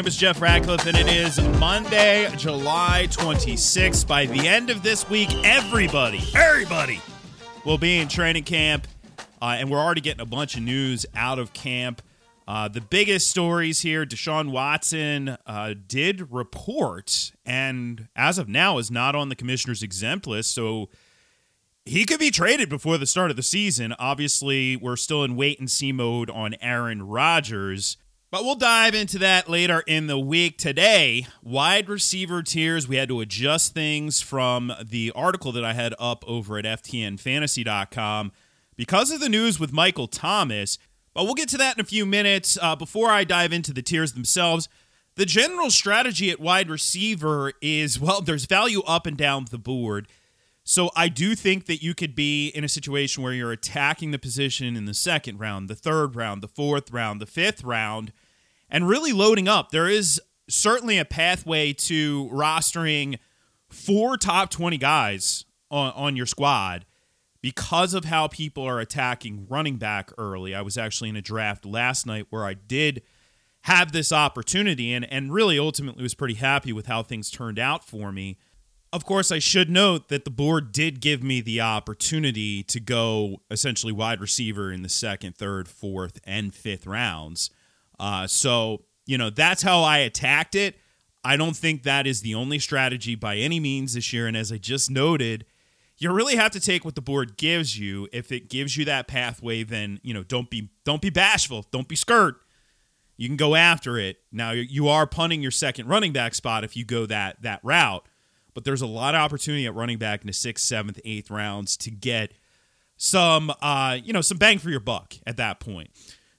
name is Jeff Ratcliffe, and it is Monday, July 26th. By the end of this week, everybody, everybody will be in training camp, uh, and we're already getting a bunch of news out of camp. Uh, the biggest stories here Deshaun Watson uh, did report, and as of now, is not on the commissioner's exempt list. So he could be traded before the start of the season. Obviously, we're still in wait and see mode on Aaron Rodgers. But we'll dive into that later in the week. Today, wide receiver tiers, we had to adjust things from the article that I had up over at FTNFantasy.com because of the news with Michael Thomas. But we'll get to that in a few minutes. Uh, before I dive into the tiers themselves, the general strategy at wide receiver is well, there's value up and down the board. So I do think that you could be in a situation where you're attacking the position in the second round, the third round, the fourth round, the fifth round, and really loading up. There is certainly a pathway to rostering four top 20 guys on, on your squad because of how people are attacking running back early. I was actually in a draft last night where I did have this opportunity and, and really ultimately was pretty happy with how things turned out for me. Of course, I should note that the board did give me the opportunity to go essentially wide receiver in the second, third, fourth, and fifth rounds. Uh, so, you know, that's how I attacked it. I don't think that is the only strategy by any means this year. And as I just noted, you really have to take what the board gives you. If it gives you that pathway, then you know don't be don't be bashful, don't be skirt. You can go after it. Now you are punting your second running back spot if you go that that route, but there's a lot of opportunity at running back in the sixth, seventh, eighth rounds to get some uh you know some bang for your buck at that point.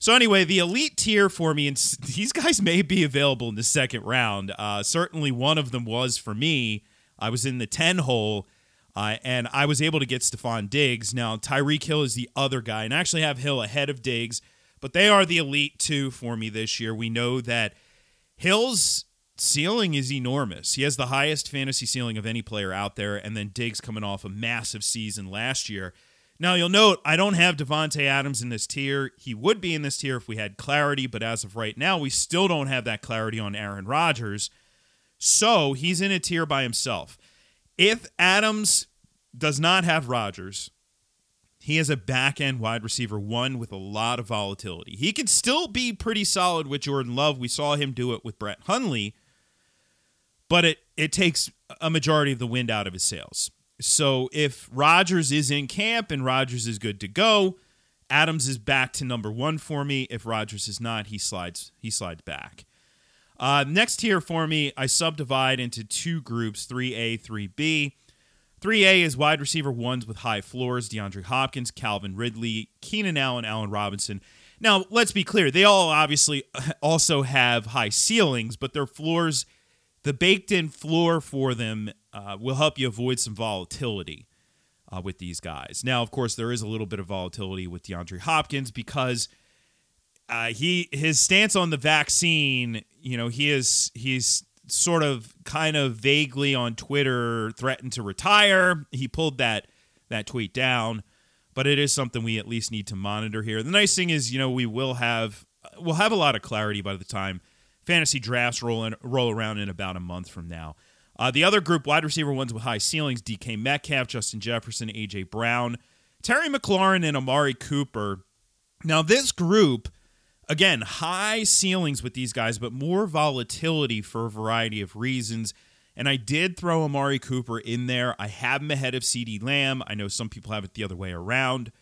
So anyway, the elite tier for me, and these guys may be available in the second round. Uh, certainly, one of them was for me. I was in the ten hole uh, and I was able to get Stefon Diggs. Now, Tyreek Hill is the other guy, and I actually have Hill ahead of Diggs, but they are the elite two for me this year. We know that Hill's ceiling is enormous. He has the highest fantasy ceiling of any player out there, and then Diggs coming off a massive season last year. Now, you'll note I don't have Davante Adams in this tier. He would be in this tier if we had clarity, but as of right now, we still don't have that clarity on Aaron Rodgers. So he's in a tier by himself. If Adams does not have Rodgers, he is a back end wide receiver one with a lot of volatility. He could still be pretty solid with Jordan Love. We saw him do it with Brett Hundley, but it it takes a majority of the wind out of his sails. So if Rodgers is in camp and Rodgers is good to go, Adams is back to number one for me. If Rodgers is not, he slides he slides back. Uh, next tier for me, I subdivide into two groups 3A, 3B. 3A is wide receiver ones with high floors DeAndre Hopkins, Calvin Ridley, Keenan Allen, Allen Robinson. Now, let's be clear, they all obviously also have high ceilings, but their floors, the baked in floor for them, uh, will help you avoid some volatility uh, with these guys. Now, of course, there is a little bit of volatility with DeAndre Hopkins because uh, he his stance on the vaccine, you know, he is he's sort of kind of vaguely on Twitter threatened to retire. He pulled that that tweet down, but it is something we at least need to monitor here. The nice thing is, you know, we will have we'll have a lot of clarity by the time fantasy drafts roll roll around in about a month from now. Uh, the other group, wide receiver ones with high ceilings: DK Metcalf, Justin Jefferson, AJ Brown, Terry McLaurin, and Amari Cooper. Now, this group again, high ceilings with these guys, but more volatility for a variety of reasons. And I did throw Amari Cooper in there. I have him ahead of CeeDee Lamb. I know some people have it the other way around,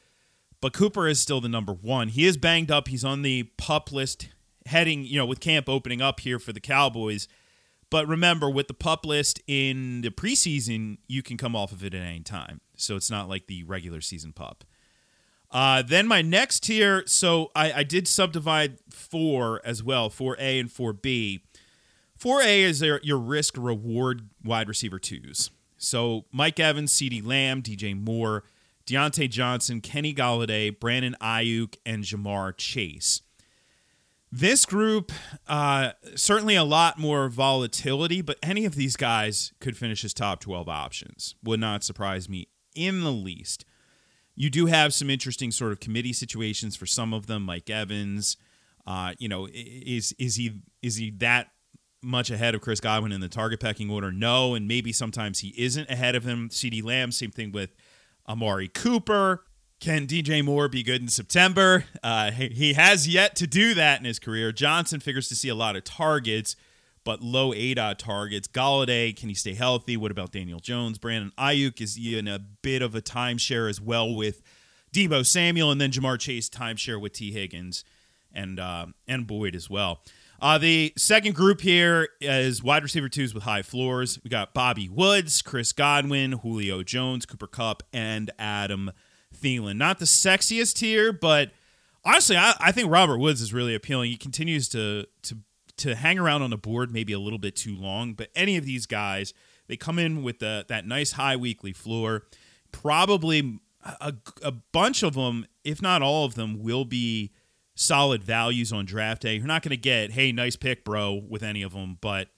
but Cooper is still the number one. He is banged up. He's on the pup list heading, you know, with camp opening up here for the Cowboys. But remember, with the pup list in the preseason, you can come off of it at any time. So it's not like the regular season pup. Uh, then my next tier, so I, I did subdivide four as well, 4A and 4B. 4A is your, your risk reward wide receiver twos. So Mike Evans, CeeDee Lamb, DJ Moore, Diontae Johnson, Kenny Golladay, Brandon Aiyuk, and Ja'Marr Chase. This group, uh, certainly a lot more volatility, but any of these guys could finish as top 12 options. Would not surprise me in the least. You do have some interesting sort of committee situations for some of them, Mike Evans. Uh, you know, is is he is he that much ahead of Chris Godwin in the target pecking order? No, and maybe sometimes he isn't ahead of him. CeeDee Lamb, same thing with Amari Cooper. Can DJ Moore be good in September? Uh, he has yet to do that in his career. Johnson figures to see a lot of targets, but low ADOT targets. Golladay, can he stay healthy? What about Daniel Jones? Brandon Aiyuk is in a bit of a timeshare as well with Deebo Samuel, and then Ja'Marr Chase timeshare with Tee Higgins and uh, and Boyd as well. Uh, the second group here is wide receiver twos with high floors. We got Bobby Woods, Chris Godwin, Julio Jones, Cooper Kupp, and Adam Thielen. Not the sexiest here, but honestly, I, I think Robert Woods is really appealing. He continues to to to hang around on the board maybe a little bit too long, but any of these guys, they come in with the, that nice high weekly floor. Probably a, a bunch of them, if not all of them, will be solid values on draft day. You're not going to get, hey, nice pick, bro, with any of them, but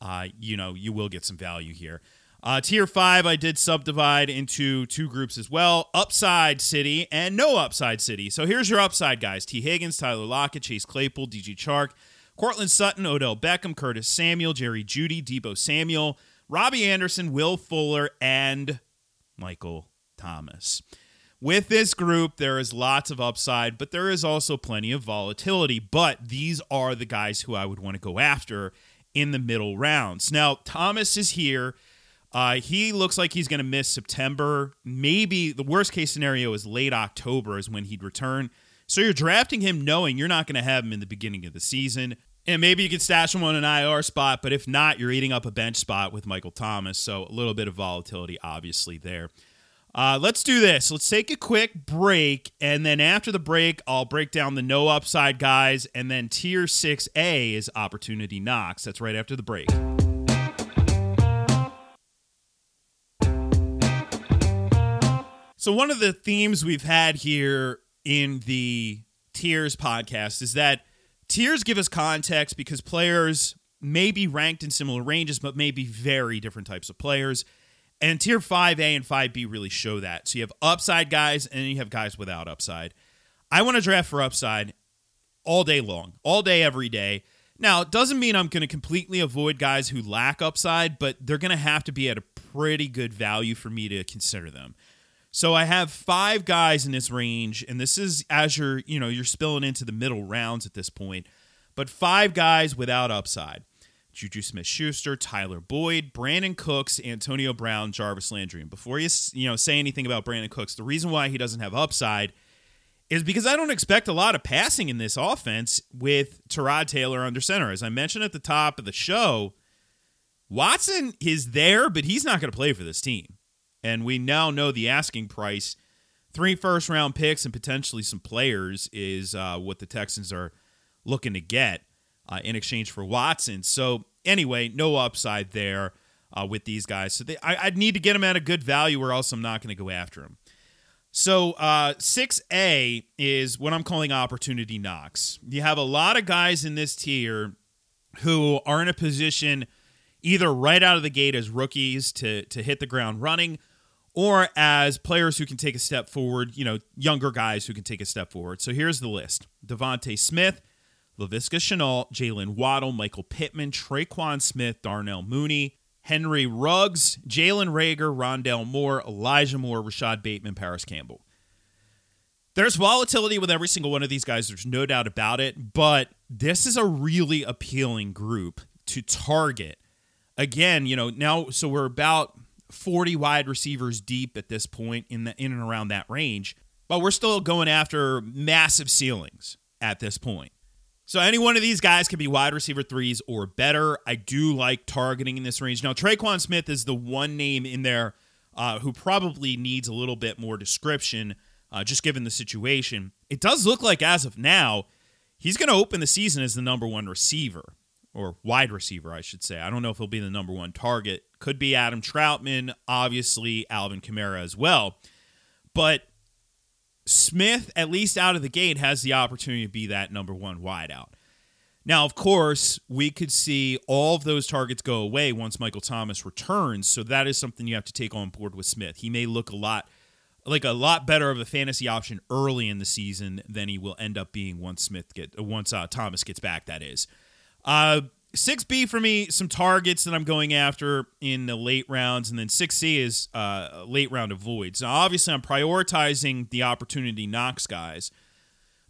uh, you know you will get some value here. Uh, tier five, I did subdivide into two groups as well upside city and no upside city. So here's your upside guys Tee Higgins, Tyler Lockett, Chase Claypool, DJ Chark, Courtland Sutton, Odell Beckham, Curtis Samuel, Jerry Jeudy, Deebo Samuel, Robbie Anderson, Will Fuller, and Michael Thomas. With this group, there is lots of upside, but there is also plenty of volatility. But these are the guys who I would want to go after in the middle rounds. Now, Thomas is here. Uh, he looks like he's going to miss September. Maybe the worst case scenario is late October is when he'd return. So you're drafting him knowing you're not going to have him in the beginning of the season. And maybe you could stash him on an IR spot, but if not, you're eating up a bench spot with Michael Thomas. So a little bit of volatility, obviously, there. Uh, let's do this. Let's take a quick break, and then after the break, I'll break down the no upside guys, and then tier 6A is opportunity knocks. That's right after the break. So, one of the themes we've had here in the tiers podcast is that tiers give us context because players may be ranked in similar ranges, but may be very different types of players. And tier 5A and 5B really show that. So you have upside guys and you have guys without upside. I want to draft for upside all day long, all day, every day. Now, it doesn't mean I'm going to completely avoid guys who lack upside, but they're going to have to be at a pretty good value for me to consider them. So I have five guys in this range, and this is as you're, you know, you're spilling into the middle rounds at this point, but five guys without upside. Juju Smith Schuster, Tyler Boyd, Brandin Cooks, Antonio Brown, Jarvis Landry. And before you you know say anything about Brandin Cooks, the reason why he doesn't have upside is because I don't expect a lot of passing in this offense with Tyrod Taylor under center. As I mentioned at the top of the show, Watson is there, but he's not going to play for this team. And we now know the asking price, three first round picks and potentially some players, is uh, what the Texans are looking to get uh, in exchange for Watson. So anyway, no upside there uh, with these guys. So they, I, would need to get them at a good value, or else I'm not going to go after them. So uh, 6A is what I'm calling opportunity knocks. You have a lot of guys in this tier who are in a position either right out of the gate as rookies to to hit the ground running or as players who can take a step forward, you know, younger guys who can take a step forward. So here's the list. DeVonta Smith, Laviska Shenault, Jaylen Waddle, Michael Pittman, Tre'Quan Smith, Darnell Mooney, Henry Ruggs, Jalen Reagor, Rondale Moore, Elijah Moore, Rashod Bateman, Parris Campbell. There's volatility with every single one of these guys. There's no doubt about it. But this is a really appealing group to target. Again, you know, now, so we're about 40 wide receivers deep at this point in the in and around that range, but we're still going after massive ceilings at this point. So any one of these guys could be wide receiver threes or better. I do like targeting in this range. Now Tre'Quan Smith is the one name in there uh, who probably needs a little bit more description, uh, just given the situation. It does look like as of now, he's going to open the season as the number one receiver or wide receiver, I should say. I don't know if he'll be the number one target. Could be Adam Trautman, obviously Alvin Kamara as well. But Smith, at least out of the gate, has the opportunity to be that number one wideout. Now, of course, we could see all of those targets go away once Michael Thomas returns. So that is something you have to take on board with Smith. He may look a lot like a lot better of a fantasy option early in the season than he will end up being once Smith get once uh, Thomas gets back. That is. Uh, 6B for me, some targets that I'm going after in the late rounds, and then 6C is uh, late round avoids. Now, obviously, I'm prioritizing the opportunity knocks guys,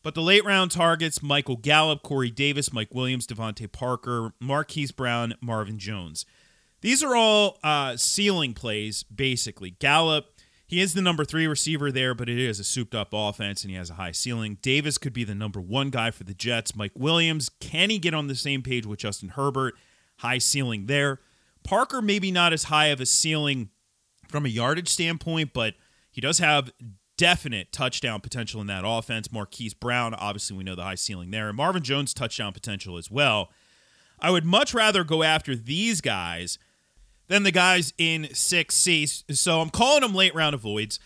but the late round targets Michael Gallup, Corey Davis, Mike Williams, DeVante Parker, Marquise Brown, Marvin Jones. These are all uh, ceiling plays, basically. Gallup, he is the number three receiver there, but it is a souped up offense and he has a high ceiling. Davis could be the number one guy for the Jets. Mike Williams, can he get on the same page with Justin Herbert? High ceiling there. Parker, maybe not as high of a ceiling from a yardage standpoint, but he does have definite touchdown potential in that offense. Marquise Brown, obviously, we know the high ceiling there. And Marvin Jones' touchdown potential as well. I would much rather go after these guys than the guys in 6C. So I'm calling them late round avoids.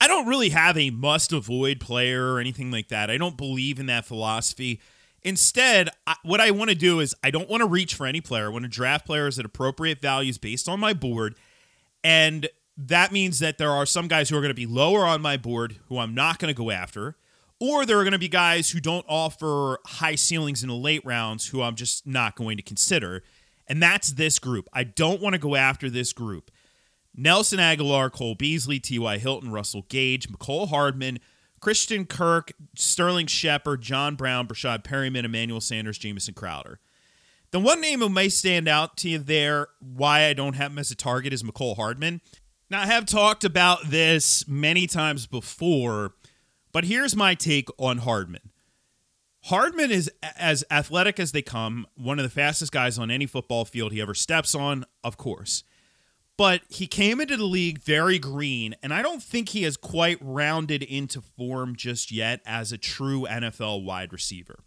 I don't really have a must avoid player or anything like that. I don't believe in that philosophy. Instead, I, what I want to do is I don't want to reach for any player. I want to draft players at appropriate values based on my board. And that means that there are some guys who are going to be lower on my board who I'm not going to go after. Or there are going to be guys who don't offer high ceilings in the late rounds who I'm just not going to consider. And that's this group. I don't want to go after this group. Nelson Agholor, Cole Beasley, T.Y. Hilton, Russell Gage, Mecole Hardman, Christian Kirk, Sterling Shepard, John Brown, Breshad Perriman, Emmanuel Sanders, Jamison Crowder. The one name who may stand out to you there, why I don't have him as a target, is Mecole Hardman. Now, I have talked about this many times before, but here's my take on Hardman. Hardman is as athletic as they come, one of the fastest guys on any football field he ever steps on, of course. But he came into the league very green, and I don't think he has quite rounded into form just yet as a true NFL wide receiver.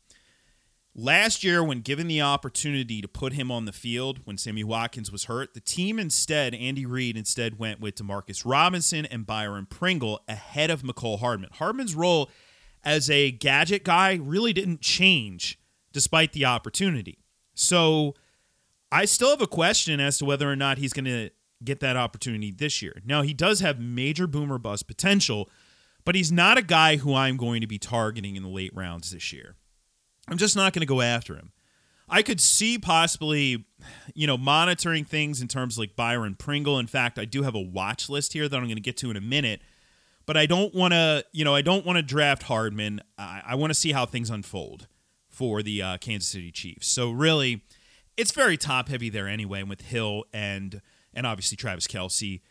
Last year, when given the opportunity to put him on the field when Sammy Watkins was hurt, the team instead, Andy Reid instead went with Demarcus Robinson and Byron Pringle ahead of Mecole Hardman. Hardman's role as a gadget guy really didn't change despite the opportunity. So I still have a question as to whether or not he's going to get that opportunity this year. Now, he does have major boomer bust potential, but he's not a guy who I'm going to be targeting in the late rounds this year. I'm just not going to go after him. I could see possibly, you know, monitoring things in terms like Byron Pringle. In fact, I do have a watch list here that I'm going to get to in a minute but I don't want to, you know, I don't want to draft Hardman. I, I want to see how things unfold for the uh, Kansas City Chiefs. So really, it's very top heavy there anyway, with Hill and and obviously Travis Kelce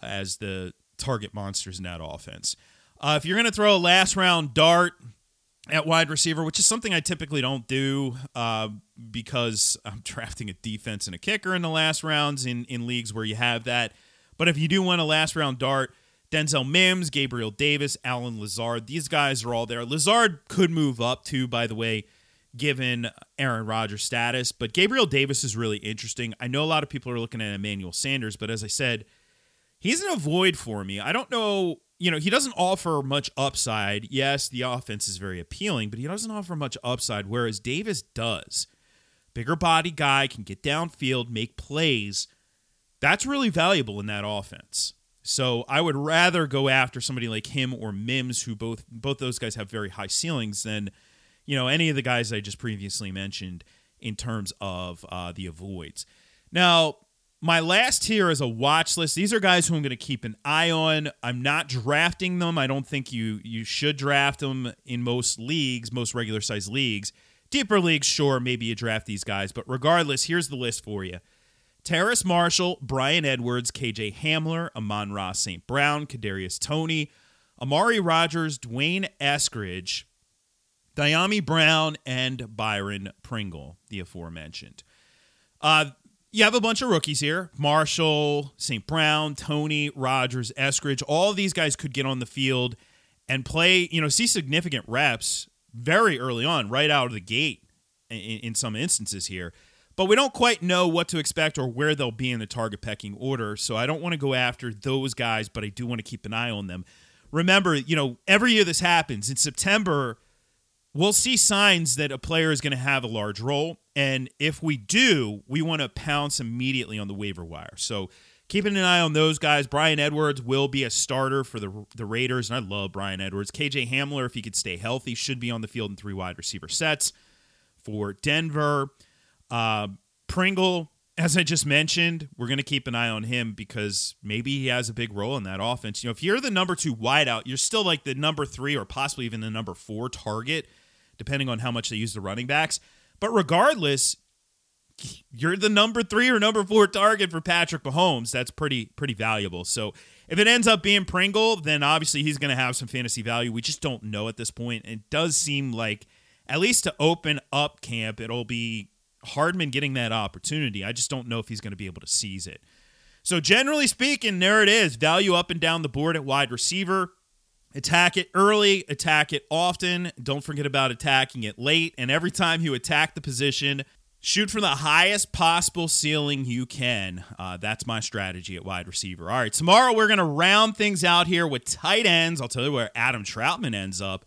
as the target monsters in that offense. Uh, if you're going to throw a last round dart at wide receiver, which is something I typically don't do uh, because I'm drafting a defense and a kicker in the last rounds in, in leagues where you have that. But if you do want a last round dart, Denzel Mims, Gabriel Davis, Allen Lazard. These guys are all there. Lazard could move up too, by the way, given Aaron Rodgers' status. But Gabriel Davis is really interesting. I know a lot of people are looking at Emmanuel Sanders, but as I said, he's an avoid for me. I don't know. You know, he doesn't offer much upside. Yes, the offense is very appealing, but he doesn't offer much upside, whereas Davis does. Bigger body guy, can get downfield, make plays. That's really valuable in that offense. So I would rather go after somebody like him or Mims, who both both those guys have very high ceilings, than you know any of the guys I just previously mentioned in terms of uh, the avoids. Now, my last tier is a watch list. These are guys who I'm going to keep an eye on. I'm not drafting them. I don't think you you should draft them in most leagues, most regular size leagues. Deeper leagues, sure, maybe you draft these guys, but regardless, here's the list for you. Terrace Marshall, Bryan Edwards, KJ Hamler, Amon-Ra St. Brown, Kadarius Toney, Amari Rogers, D'Wayne Eskridge, Dyami Brown, and Byron Pringle, the aforementioned. Uh, you have a bunch of rookies here Marshall, St. Brown, Toney, Rogers, Eskridge. All these guys could get on the field and play, you know, see significant reps very early on, right out of the gate in, in some instances here but we don't quite know what to expect or where they'll be in the target pecking order. So I don't want to go after those guys, but I do want to keep an eye on them. Remember, you know, every year this happens. In September, we'll see signs that a player is going to have a large role. And if we do, we want to pounce immediately on the waiver wire. So keeping an eye on those guys. Bryan Edwards will be a starter for the the Raiders, and I love Bryan Edwards. KJ Hamler, if he could stay healthy, should be on the field in three wide receiver sets for Denver. Uh, Pringle, as I just mentioned, we're going to keep an eye on him because maybe he has a big role in that offense. You know, if you're the number two wideout, you're still like the number three or possibly even the number four target, depending on how much they use the running backs. But regardless, you're the number three or number four target for Patrick Mahomes. That's pretty pretty valuable. So if it ends up being Pringle, then obviously he's going to have some fantasy value. We just don't know at this point. It does seem like at least to open up camp, it'll be Hardman getting that opportunity. I just don't know if he's going to be able to seize it. So generally speaking, there it is. Value up and down the board at wide receiver. Attack it early, attack it often. Don't forget about attacking it late. And every time you attack the position, shoot for the highest possible ceiling you can. Uh, that's my strategy at wide receiver. All right, tomorrow we're going to round things out here with tight ends. I'll tell you where Adam Trautman ends up.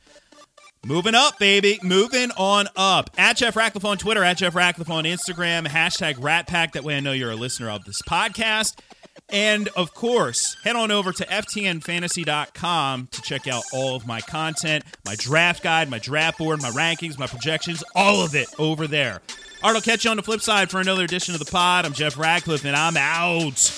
Moving up, baby. Moving on up. At Jeff Ratcliffe on Twitter, at Jeff Ratcliffe on Instagram, hashtag Rat Pack. That way I know you're a listener of this podcast. And of course, head on over to FTNFantasy.com to check out all of my content, my draft guide, my draft board, my rankings, my projections, all of it over there. All right, I'll catch you on the flip side for another edition of the pod. I'm Jeff Ratcliffe, and I'm out.